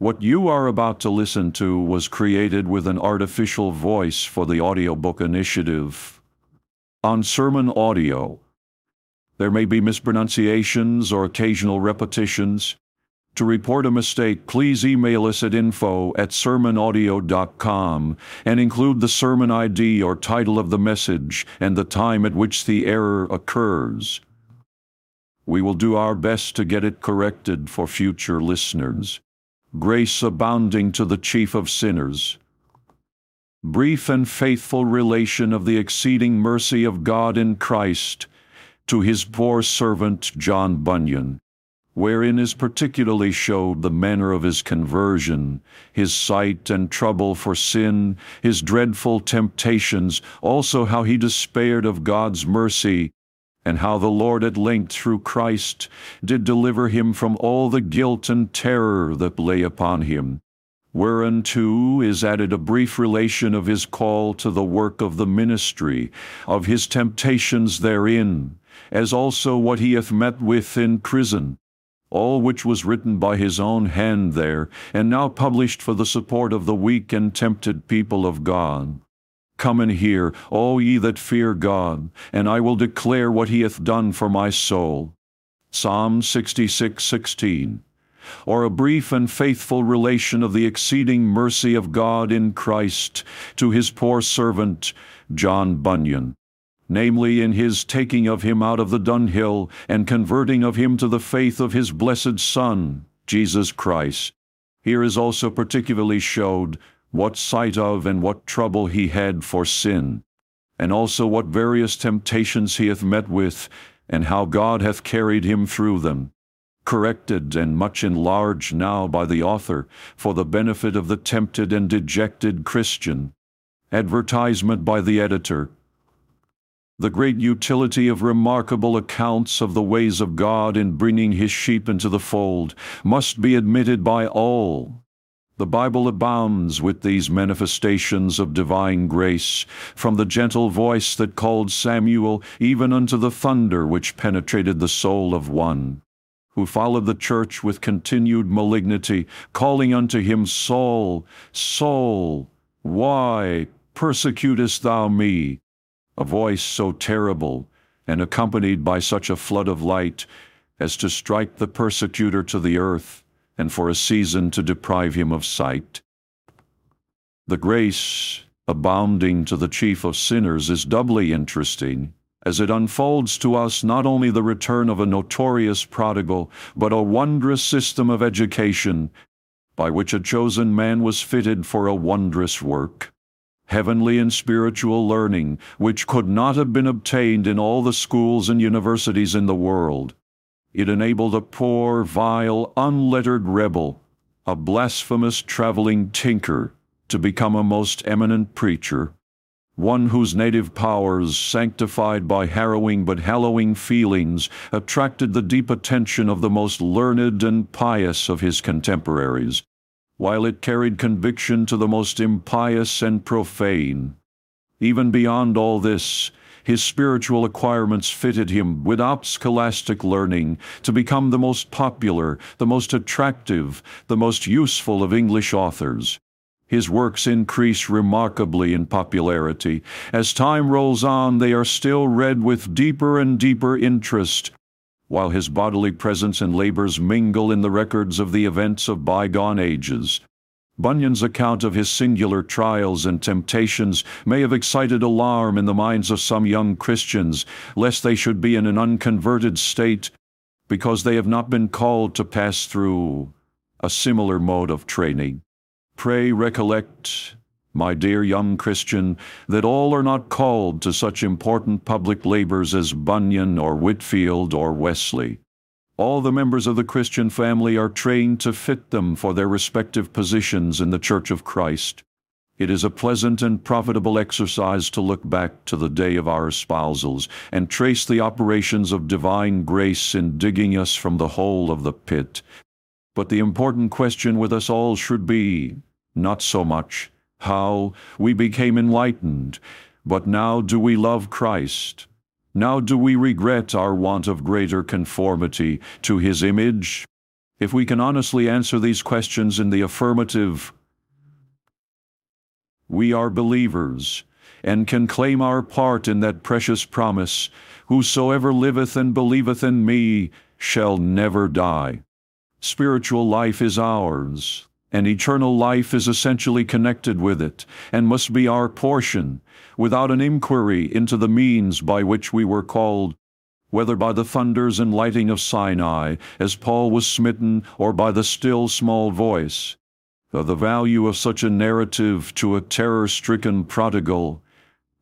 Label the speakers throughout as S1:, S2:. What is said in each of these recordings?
S1: What you are about to listen to was created with an artificial voice for the audiobook initiative. On SermonAudio, there may be mispronunciations or occasional repetitions. To report a mistake, please email us at info at sermonaudio.com and include the sermon ID or title of the message and the time at which the error occurs. We will do our best to get it corrected for future listeners grace abounding to the chief of sinners. Brief and faithful relation of the exceeding mercy of God in Christ to his poor servant John Bunyan, wherein is particularly showed the manner of his conversion, his sight and trouble for sin, his dreadful temptations, also how he despaired of God's mercy, and how the Lord at length through Christ did deliver him from all the guilt and terror that lay upon him. Whereunto is added a brief relation of his call to the work of the ministry, of his temptations therein, as also what he hath met with in prison, all which was written by his own hand there, and now published for the support of the weak and tempted people of God. Come and hear, all ye that fear God, and I will declare what he hath done for my soul. Psalm 66, 16. Or a brief and faithful relation of the exceeding mercy of God in Christ to his poor servant, John Bunyan, namely in his taking of him out of the dunghill and converting of him to the faith of his blessed Son, Jesus Christ. Here is also particularly showed what sight of and what trouble he had for sin, and also what various temptations he hath met with, and how God hath carried him through them, corrected and much enlarged now by the author for the benefit of the tempted and dejected Christian. Advertisement by the editor. The great utility of remarkable accounts of the ways of God in bringing his sheep into the fold must be admitted by all the Bible abounds with these manifestations of divine grace, from the gentle voice that called Samuel even unto the thunder which penetrated the soul of one, who followed the church with continued malignity, calling unto him, Saul, Saul, why persecutest thou me? A voice so terrible, and accompanied by such a flood of light, as to strike the persecutor to the earth and for a season to deprive him of sight. The grace abounding to the chief of sinners is doubly interesting, as it unfolds to us not only the return of a notorious prodigal, but a wondrous system of education by which a chosen man was fitted for a wondrous work. Heavenly and spiritual learning, which could not have been obtained in all the schools and universities in the world, it enabled a poor, vile, unlettered rebel, a blasphemous traveling tinker, to become a most eminent preacher, one whose native powers, sanctified by harrowing but hallowing feelings, attracted the deep attention of the most learned and pious of his contemporaries, while it carried conviction to the most impious and profane. Even beyond all this, his spiritual acquirements fitted him, without scholastic learning, to become the most popular, the most attractive, the most useful of English authors. His works increase remarkably in popularity. As time rolls on, they are still read with deeper and deeper interest, while his bodily presence and labors mingle in the records of the events of bygone ages. Bunyan's account of his singular trials and temptations may have excited alarm in the minds of some young Christians, lest they should be in an unconverted state because they have not been called to pass through a similar mode of training. Pray recollect, my dear young Christian, that all are not called to such important public labors as Bunyan or Whitefield or Wesley. All the members of the Christian family are trained to fit them for their respective positions in the Church of Christ. It is a pleasant and profitable exercise to look back to the day of our espousals and trace the operations of divine grace in digging us from the hole of the pit. But the important question with us all should be not so much how we became enlightened, but now do we love Christ? Now do we regret our want of greater conformity to his image? If we can honestly answer these questions in the affirmative, we are believers and can claim our part in that precious promise Whosoever liveth and believeth in me shall never die. Spiritual life is ours, and eternal life is essentially connected with it, and must be our portion, without an inquiry into the means by which we were called, whether by the thunders and lighting of Sinai, as Paul was smitten, or by the still small voice. The value of such a narrative to a terror-stricken prodigal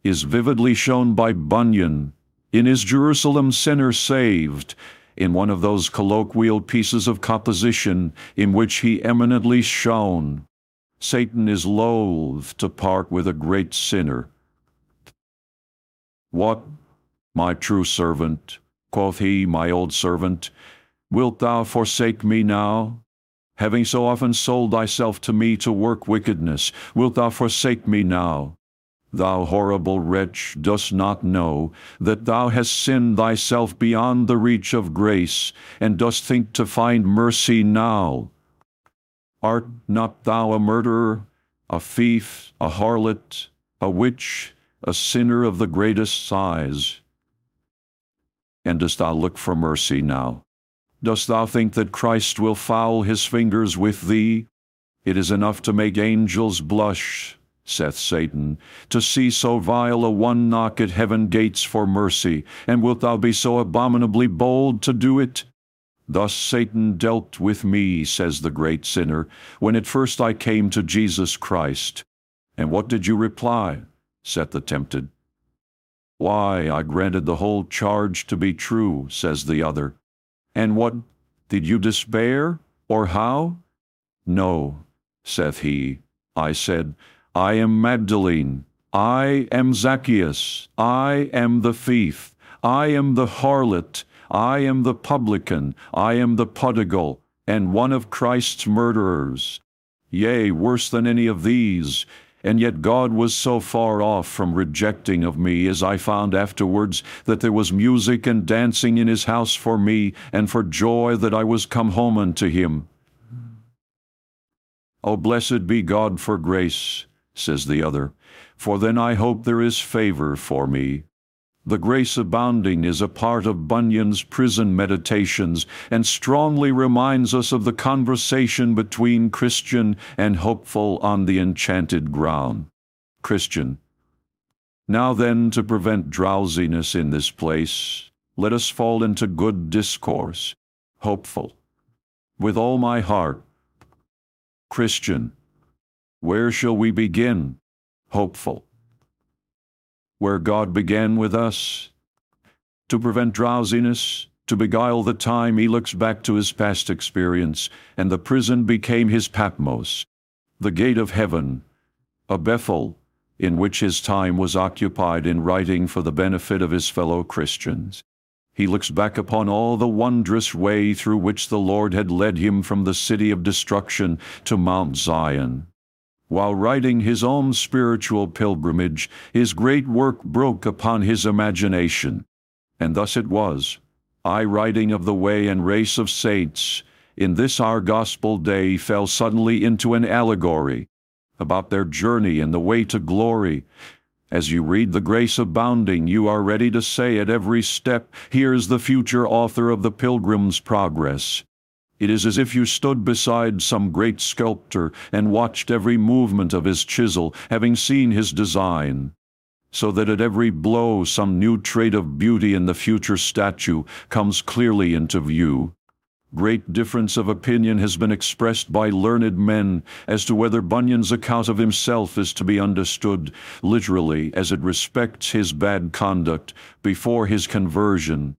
S1: is vividly shown by Bunyan in his Jerusalem Sinner Saved, in one of those colloquial pieces of composition in which he eminently shone. Satan is loath to part with a great sinner. What, my true servant, quoth he, my old servant, wilt thou forsake me now? Having so often sold thyself to me to work wickedness, wilt thou forsake me now? Thou horrible wretch, dost not know that thou hast sinned thyself beyond the reach of grace, and dost think to find mercy now. Art not thou a murderer, a thief, a harlot, a witch, a sinner of the greatest size? And dost thou look for mercy now? Dost thou think that Christ will foul his fingers with thee? It is enough to make angels blush saith Satan, to see so vile a one knock at heaven gates for mercy, and wilt thou be so abominably bold to do it? Thus Satan dealt with me, says the great sinner, when at first I came to Jesus Christ. And what did you reply? saith the tempted. Why, I granted the whole charge to be true, says the other. And what, did you despair, or how? No, saith he. I said, I am Magdalene. I am Zacchaeus. I am the thief. I am the harlot. I am the publican. I am the prodigal, and one of Christ's murderers. Yea, worse than any of these. And yet God was so far off from rejecting of me, as I found afterwards, that there was music and dancing in his house for me, and for joy that I was come home unto him. O blessed be God for grace, says the other, for then I hope there is favor for me. The grace abounding is a part of Bunyan's prison meditations and strongly reminds us of the conversation between Christian and hopeful on the enchanted ground. Christian. Now then, to prevent drowsiness in this place, let us fall into good discourse. Hopeful. With all my heart. Christian. Where shall we begin? Hopeful. Where God began with us. To prevent drowsiness, to beguile the time, he looks back to his past experience, and the prison became his Patmos, the gate of heaven, a Bethel, in which his time was occupied in writing for the benefit of his fellow Christians. He looks back upon all the wondrous way through which the Lord had led him from the city of destruction to Mount Zion. While writing his own spiritual pilgrimage, his great work broke upon his imagination. And thus it was, I writing of the way and race of saints, in this our gospel day fell suddenly into an allegory about their journey and the way to glory. As you read the grace abounding, you are ready to say at every step, Here's the future author of the Pilgrim's Progress. It is as if you stood beside some great sculptor and watched every movement of his chisel, having seen his design, so that at every blow some new trait of beauty in the future statue comes clearly into view. Great difference of opinion has been expressed by learned men as to whether Bunyan's account of himself is to be understood literally as it respects his bad conduct before his conversion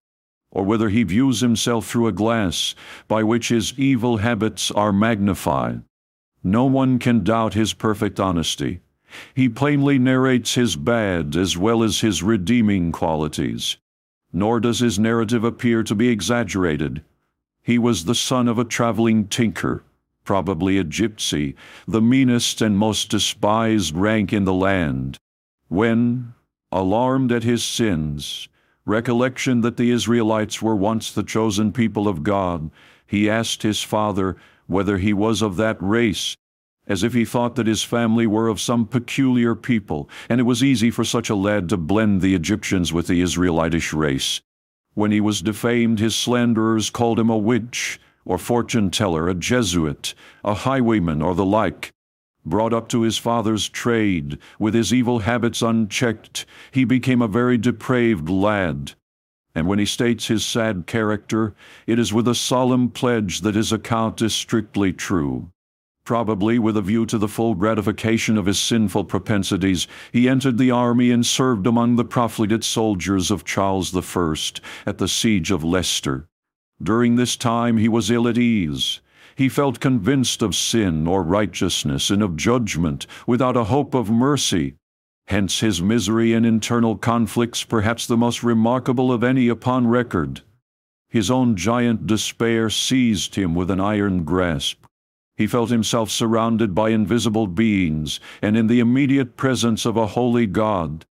S1: or whether he views himself through a glass by which his evil habits are magnified. No one can doubt his perfect honesty. He plainly narrates his bad as well as his redeeming qualities. Nor does his narrative appear to be exaggerated. He was the son of a traveling tinker, probably a gypsy, the meanest and most despised rank in the land. When, alarmed at his sins, recollection that the Israelites were once the chosen people of God, he asked his father whether he was of that race, as if he thought that his family were of some peculiar people, and it was easy for such a lad to blend the Egyptians with the Israelitish race. When he was defamed, his slanderers called him a witch, or fortune teller, a Jesuit, a highwayman, or the like. Brought up to his father's trade, with his evil habits unchecked, he became a very depraved lad. And when he states his sad character, it is with a solemn pledge that his account is strictly true. Probably with a view to the full gratification of his sinful propensities, he entered the army and served among the profligate soldiers of Charles I at the siege of Leicester. During this time he was ill at ease. He felt convinced of sin or righteousness and of judgment, without a hope of mercy. Hence his misery and internal conflicts, perhaps the most remarkable of any upon record. His own giant despair seized him with an iron grasp. He felt himself surrounded by invisible beings and in the immediate presence of a holy God.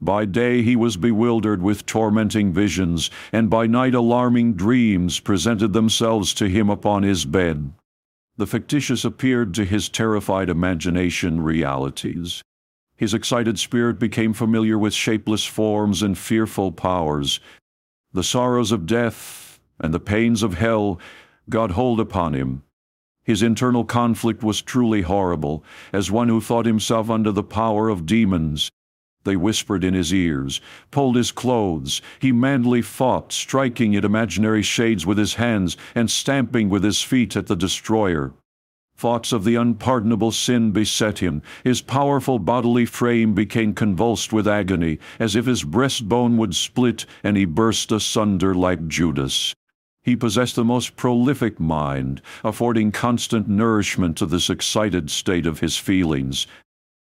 S1: By day he was bewildered with tormenting visions, and by night alarming dreams presented themselves to him upon his bed. The fictitious appeared to his terrified imagination realities. His excited spirit became familiar with shapeless forms and fearful powers. The sorrows of death and the pains of hell got hold upon him his internal conflict was truly horrible, as one who thought himself under the power of demons. They whispered in his ears, pulled his clothes. He manfully fought, striking at imaginary shades with his hands and stamping with his feet at the destroyer. Thoughts of the unpardonable sin beset him. His powerful bodily frame became convulsed with agony, as if his breastbone would split and he burst asunder like Judas. He possessed a most prolific mind, affording constant nourishment to this excited state of his feelings.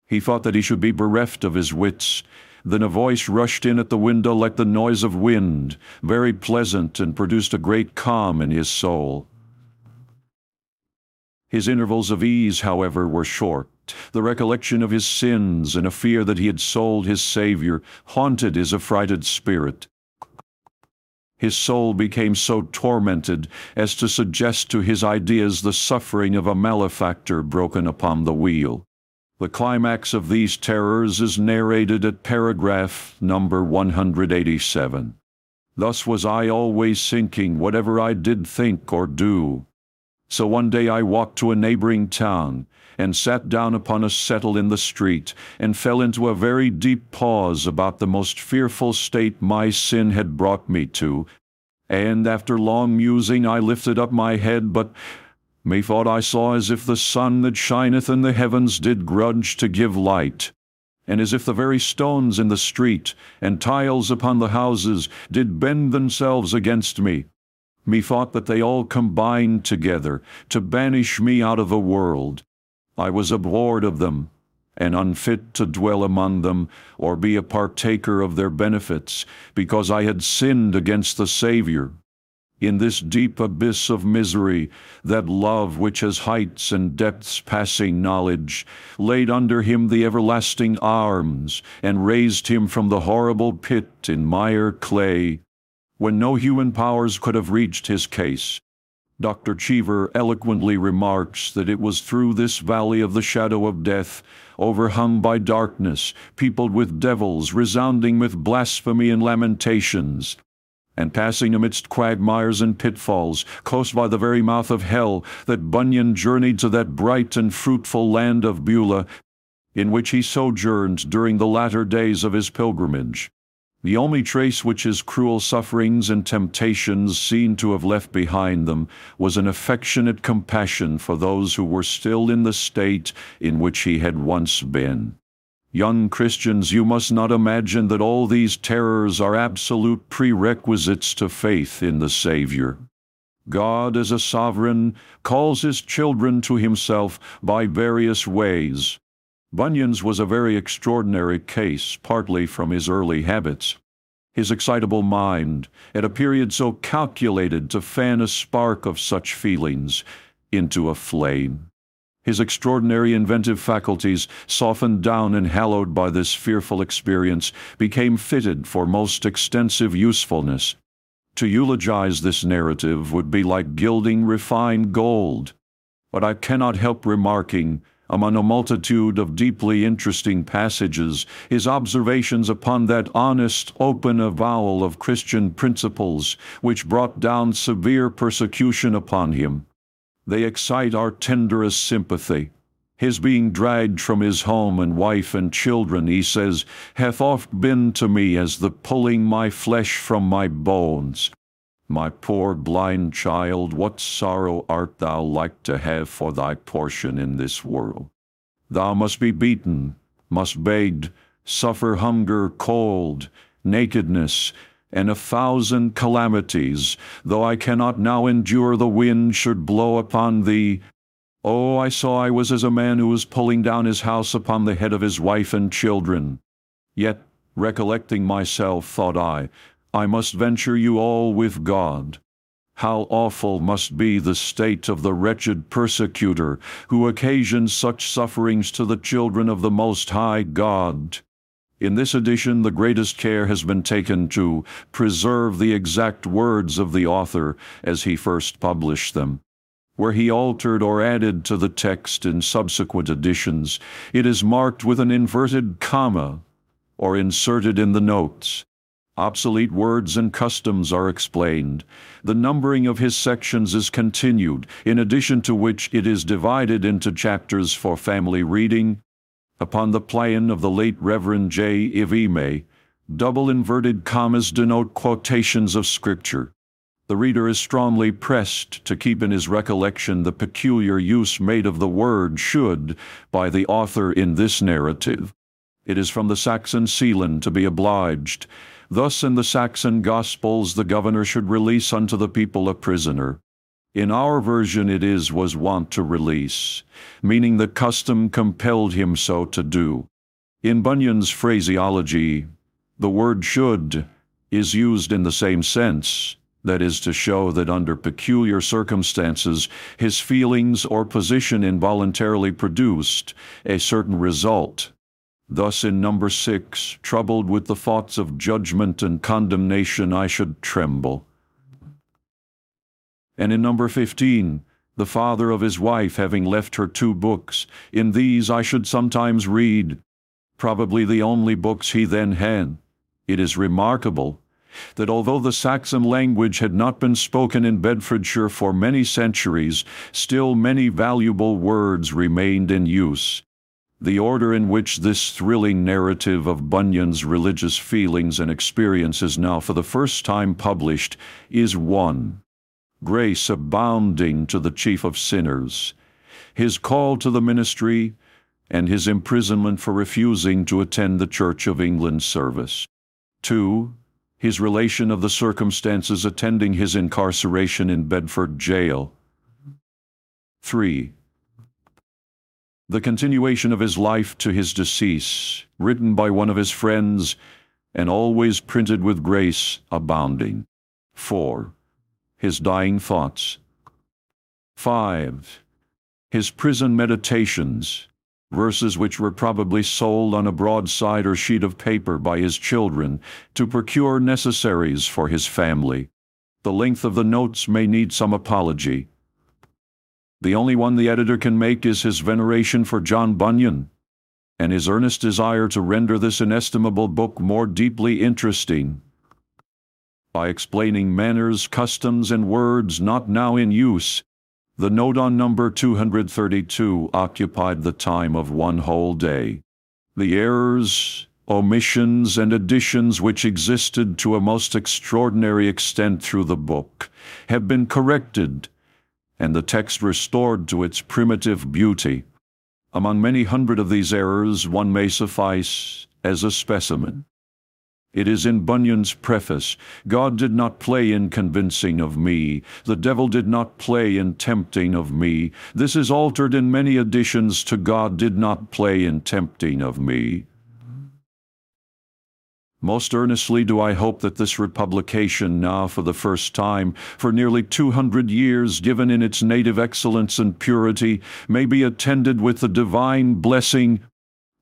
S1: He thought that he should be bereft of his wits. Then a voice rushed in at the window like the noise of wind, very pleasant, and produced a great calm in his soul. His intervals of ease, however, were short. The recollection of his sins and a fear that he had sold his Saviour haunted his affrighted spirit his soul became so tormented as to suggest to his ideas the suffering of a malefactor broken upon the wheel. The climax of these terrors is narrated at paragraph number 187. Thus was I always sinking, whatever I did think or do. So one day I walked to a neighboring town, and sat down upon a settle in the street, and fell into a very deep pause about the most fearful state my sin had brought me to. And after long musing, I lifted up my head, but methought I saw as if the sun that shineth in the heavens did grudge to give light, and as if the very stones in the street and tiles upon the houses did bend themselves against me. Methought that they all combined together to banish me out of the world, I was abhorred of them, and unfit to dwell among them, or be a partaker of their benefits, because I had sinned against the Saviour. In this deep abyss of misery, that love which has heights and depths passing knowledge, laid under him the everlasting arms, and raised him from the horrible pit in mire clay, when no human powers could have reached his case, Dr. Cheever eloquently remarks that it was through this valley of the shadow of death, overhung by darkness, peopled with devils, resounding with blasphemy and lamentations, and passing amidst quagmires and pitfalls, close by the very mouth of hell, that Bunyan journeyed to that bright and fruitful land of Beulah, in which he sojourned during the latter days of his pilgrimage. The only trace which his cruel sufferings and temptations seemed to have left behind them was an affectionate compassion for those who were still in the state in which he had once been. Young Christians, you must not imagine that all these terrors are absolute prerequisites to faith in the Savior. God, as a sovereign, calls his children to himself by various ways. Bunyan's was a very extraordinary case, partly from his early habits. His excitable mind, at a period so calculated to fan a spark of such feelings into a flame. His extraordinary inventive faculties, softened down and hallowed by this fearful experience, became fitted for most extensive usefulness. To eulogize this narrative would be like gilding refined gold. But I cannot help remarking, among a multitude of deeply interesting passages, his observations upon that honest, open avowal of Christian principles which brought down severe persecution upon him. They excite our tenderest sympathy. His being dragged from his home and wife and children, he says, hath oft been to me as the pulling my flesh from my bones. My poor blind child, what sorrow art thou like to have for thy portion in this world? Thou must be beaten, must beg, suffer hunger, cold, nakedness, and a thousand calamities, though I cannot now endure the wind should blow upon thee, Oh, I saw I was as a man who was pulling down his house upon the head of his wife and children. Yet, recollecting myself, thought I, I must venture you all with God. How awful must be the state of the wretched persecutor who occasions such sufferings to the children of the Most High God. In this edition, the greatest care has been taken to preserve the exact words of the author as he first published them. Where he altered or added to the text in subsequent editions, it is marked with an inverted comma or inserted in the notes. Obsolete words and customs are explained. The numbering of his sections is continued, in addition to which it is divided into chapters for family reading. Upon the plan of the late Reverend J. Ivimey, double inverted commas denote quotations of Scripture the reader is strongly pressed to keep in his recollection the peculiar use made of the word should by the author in this narrative. It is from the Saxon Sealand to be obliged. Thus in the Saxon Gospels the governor should release unto the people a prisoner. In our version it is was wont to release, meaning the custom compelled him so to do. In Bunyan's phraseology, the word should is used in the same sense that is to show that under peculiar circumstances his feelings or position involuntarily produced a certain result. Thus in number six, troubled with the thoughts of judgment and condemnation, I should tremble. And in number fifteen, the father of his wife having left her two books, in these I should sometimes read, probably the only books he then had. It is remarkable that although the Saxon language had not been spoken in Bedfordshire for many centuries, still many valuable words remained in use. The order in which this thrilling narrative of Bunyan's religious feelings and experiences now for the first time published is one. Grace abounding to the chief of sinners, his call to the ministry, and his imprisonment for refusing to attend the Church of England service. 2 his relation of the circumstances attending his incarceration in Bedford jail. 3. The continuation of his life to his decease, written by one of his friends, and always printed with grace abounding. 4. His dying thoughts. 5. His prison meditations, verses which were probably sold on a broadside or sheet of paper by his children to procure necessaries for his family. The length of the notes may need some apology. The only one the editor can make is his veneration for John Bunyan, and his earnest desire to render this inestimable book more deeply interesting by explaining manners, customs, and words not now in use the note on number 232 occupied the time of one whole day. The errors, omissions, and additions which existed to a most extraordinary extent through the book have been corrected, and the text restored to its primitive beauty. Among many hundred of these errors, one may suffice as a specimen. It is in Bunyan's preface God did not play in convincing of me. The devil did not play in tempting of me. This is altered in many additions to God did not play in tempting of me. Most earnestly do I hope that this republication, now for the first time, for nearly two hundred years given in its native excellence and purity, may be attended with the divine blessing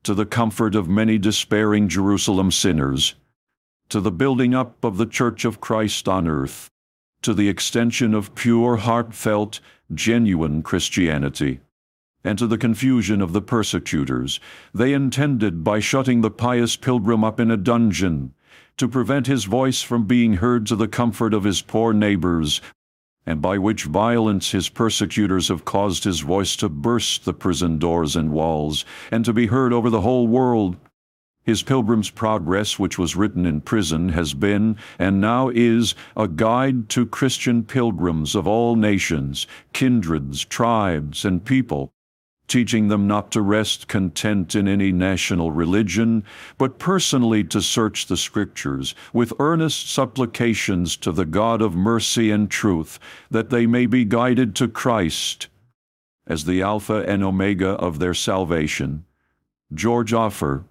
S1: to the comfort of many despairing Jerusalem sinners to the building up of the Church of Christ on earth, to the extension of pure, heartfelt, genuine Christianity, and to the confusion of the persecutors, they intended, by shutting the pious pilgrim up in a dungeon, to prevent his voice from being heard to the comfort of his poor neighbors, and by which violence his persecutors have caused his voice to burst the prison doors and walls, and to be heard over the whole world. His Pilgrim's Progress, which was written in prison, has been, and now is, a guide to Christian pilgrims of all nations, kindreds, tribes, and people, teaching them not to rest content in any national religion, but personally to search the Scriptures with earnest supplications to the God of mercy and truth, that they may be guided to Christ as the Alpha and Omega of their salvation. George Offor,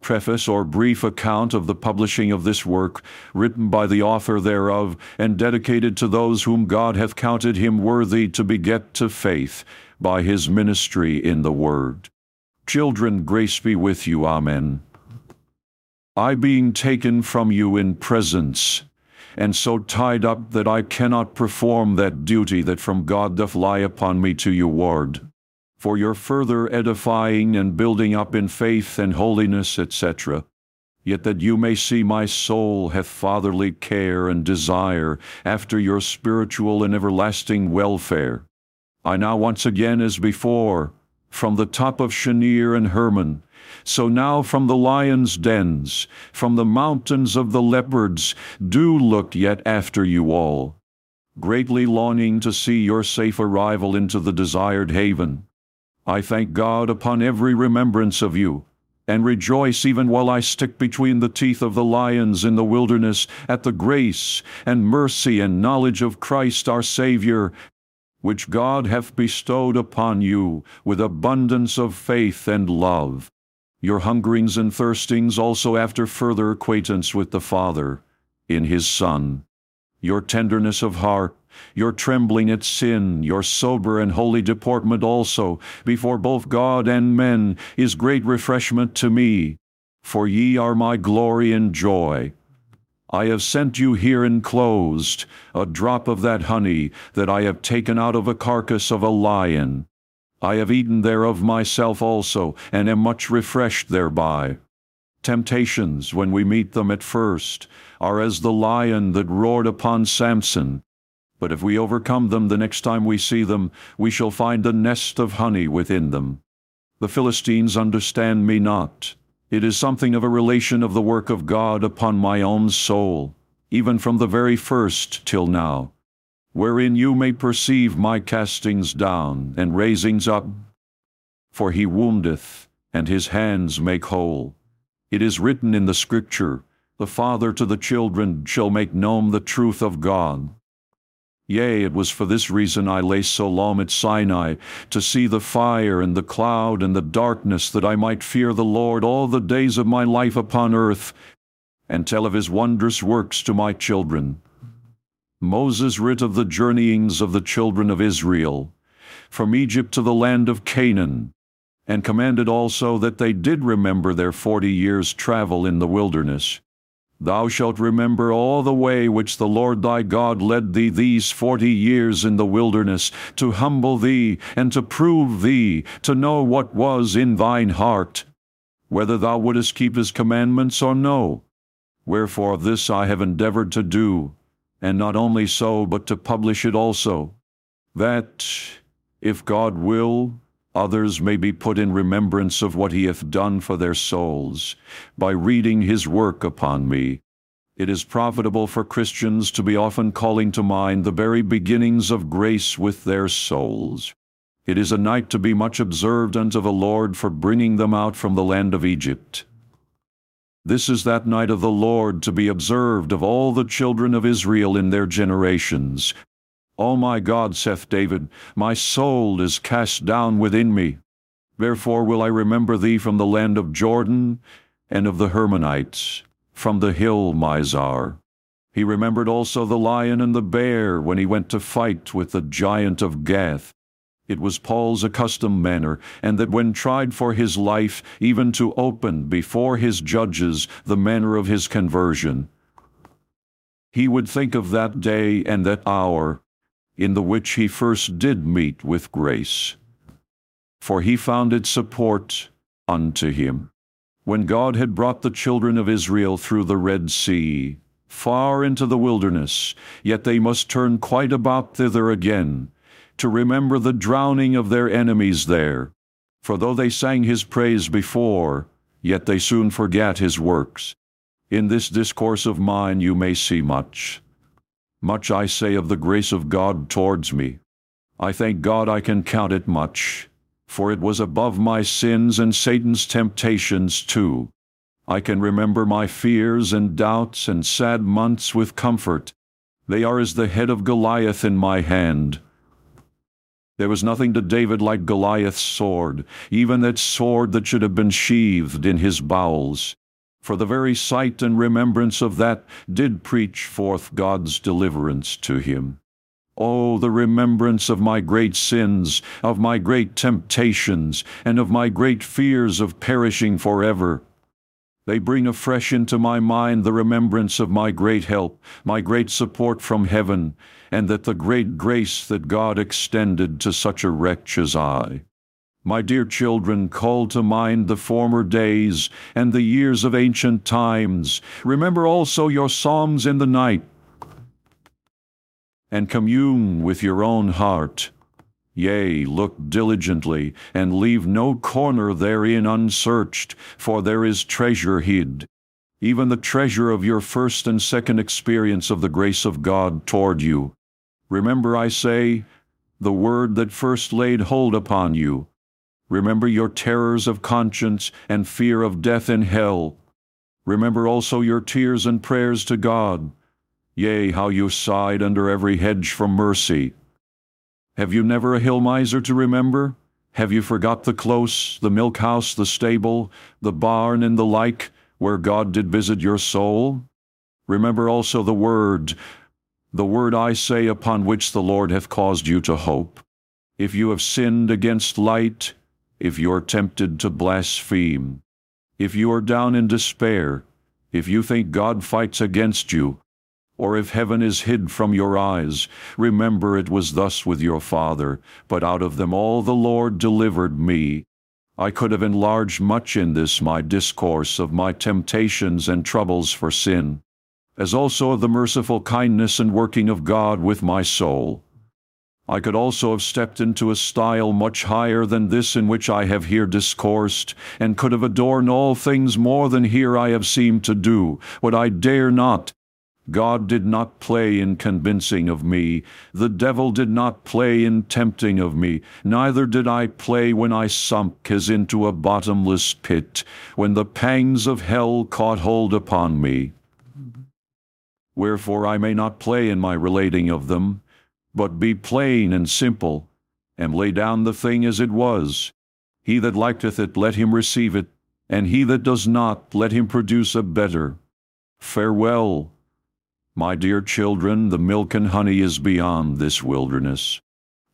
S1: preface or brief account of the publishing of this work, written by the author thereof, and dedicated to those whom God hath counted him worthy to beget to faith by his ministry in the Word. Children, grace be with you. Amen. I being taken from you in presence, and so tied up that I cannot perform that duty that from God doth lie upon me to you ward for your further edifying and building up in faith and holiness, etc., yet that you may see my soul hath fatherly care and desire after your spiritual and everlasting welfare. I now once again, as before, from the top of Shenir and Hermon, so now from the lions' dens, from the mountains of the leopards, do look yet after you all, greatly longing to see your safe arrival into the desired haven. I thank God upon every remembrance of you, and rejoice even while I stick between the teeth of the lions in the wilderness at the grace and mercy and knowledge of Christ our Saviour, which God hath bestowed upon you with abundance of faith and love. Your hungerings and thirstings also after further acquaintance with the Father in His Son. Your tenderness of heart, your trembling at sin, your sober and holy deportment also, before both God and men, is great refreshment to me. For ye are my glory and joy. I have sent you here enclosed, a drop of that honey that I have taken out of a carcass of a lion. I have eaten thereof myself also, and am much refreshed thereby. Temptations, when we meet them at first, are as the lion that roared upon Samson, but if we overcome them the next time we see them, we shall find a nest of honey within them. The Philistines understand me not. It is something of a relation of the work of God upon my own soul, even from the very first till now, wherein you may perceive my castings down and raisings up. For he woundeth, and his hands make whole. It is written in the Scripture, The father to the children shall make known the truth of God. Yea, it was for this reason I lay so long at Sinai, to see the fire and the cloud and the darkness, that I might fear the Lord all the days of my life upon earth, and tell of his wondrous works to my children. Moses writ of the journeyings of the children of Israel, from Egypt to the land of Canaan, and commanded also that they did remember their forty years' travel in the wilderness Thou shalt remember all the way which the Lord thy God led thee these forty years in the wilderness, to humble thee, and to prove thee, to know what was in thine heart, whether thou wouldest keep his commandments or no. Wherefore this I have endeavored to do, and not only so, but to publish it also, that, if God will, Others may be put in remembrance of what he hath done for their souls, by reading his work upon me. It is profitable for Christians to be often calling to mind the very beginnings of grace with their souls. It is a night to be much observed unto the Lord for bringing them out from the land of Egypt. This is that night of the Lord to be observed of all the children of Israel in their generations, O my God, saith David, my soul is cast down within me. Therefore will I remember thee from the land of Jordan and of the Hermonites, from the hill Mizar. He remembered also the lion and the bear when he went to fight with the giant of Gath. It was Paul's accustomed manner, and that when tried for his life, even to open before his judges the manner of his conversion, he would think of that day and that hour in the which he first did meet with grace. For he found it support unto him. When God had brought the children of Israel through the Red Sea, far into the wilderness, yet they must turn quite about thither again, to remember the drowning of their enemies there. For though they sang his praise before, yet they soon forgat his works. In this discourse of mine you may see much. Much I say of the grace of God towards me. I thank God I can count it much, for it was above my sins and Satan's temptations too. I can remember my fears and doubts and sad months with comfort. They are as the head of Goliath in my hand. There was nothing to David like Goliath's sword, even that sword that should have been sheathed in his bowels for the very sight and remembrance of that did preach forth God's deliverance to him. Oh, the remembrance of my great sins, of my great temptations, and of my great fears of perishing forever. They bring afresh into my mind the remembrance of my great help, my great support from heaven, and that the great grace that God extended to such a wretch as I. My dear children, call to mind the former days and the years of ancient times. Remember also your psalms in the night, and commune with your own heart. Yea, look diligently, and leave no corner therein unsearched, for there is treasure hid. Even the treasure of your first and second experience of the grace of God toward you. Remember, I say, the word that first laid hold upon you Remember your terrors of conscience and fear of death and hell. Remember also your tears and prayers to God. Yea, how you sighed under every hedge for mercy. Have you never a hill Mizar to remember? Have you forgot the close, the milk house, the stable, the barn, and the like, where God did visit your soul? Remember also the word, the word I say upon which the Lord hath caused you to hope. If you have sinned against light, if you're tempted to blaspheme, if you are down in despair, if you think God fights against you, or if heaven is hid from your eyes, remember it was thus with your father, but out of them all the Lord delivered me. I could have enlarged much in this my discourse of my temptations and troubles for sin, as also of the merciful kindness and working of God with my soul. I could also have stepped into a style much higher than this in which I have here discoursed, and could have adorned all things more than here I have seemed to do, what I dare not. God did not play in convincing of me, the devil did not play in tempting of me, neither did I play when I sunk as into a bottomless pit, when the pangs of hell caught hold upon me. Wherefore I may not play in my relating of them, but be plain and simple, and lay down the thing as it was. He that liketh it, let him receive it, and he that does not, let him produce a better. Farewell. My dear children, the milk and honey is beyond this wilderness.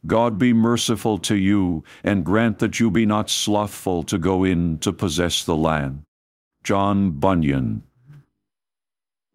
S1: God be merciful to you, and grant that you be not slothful to go in to possess the land. John Bunyan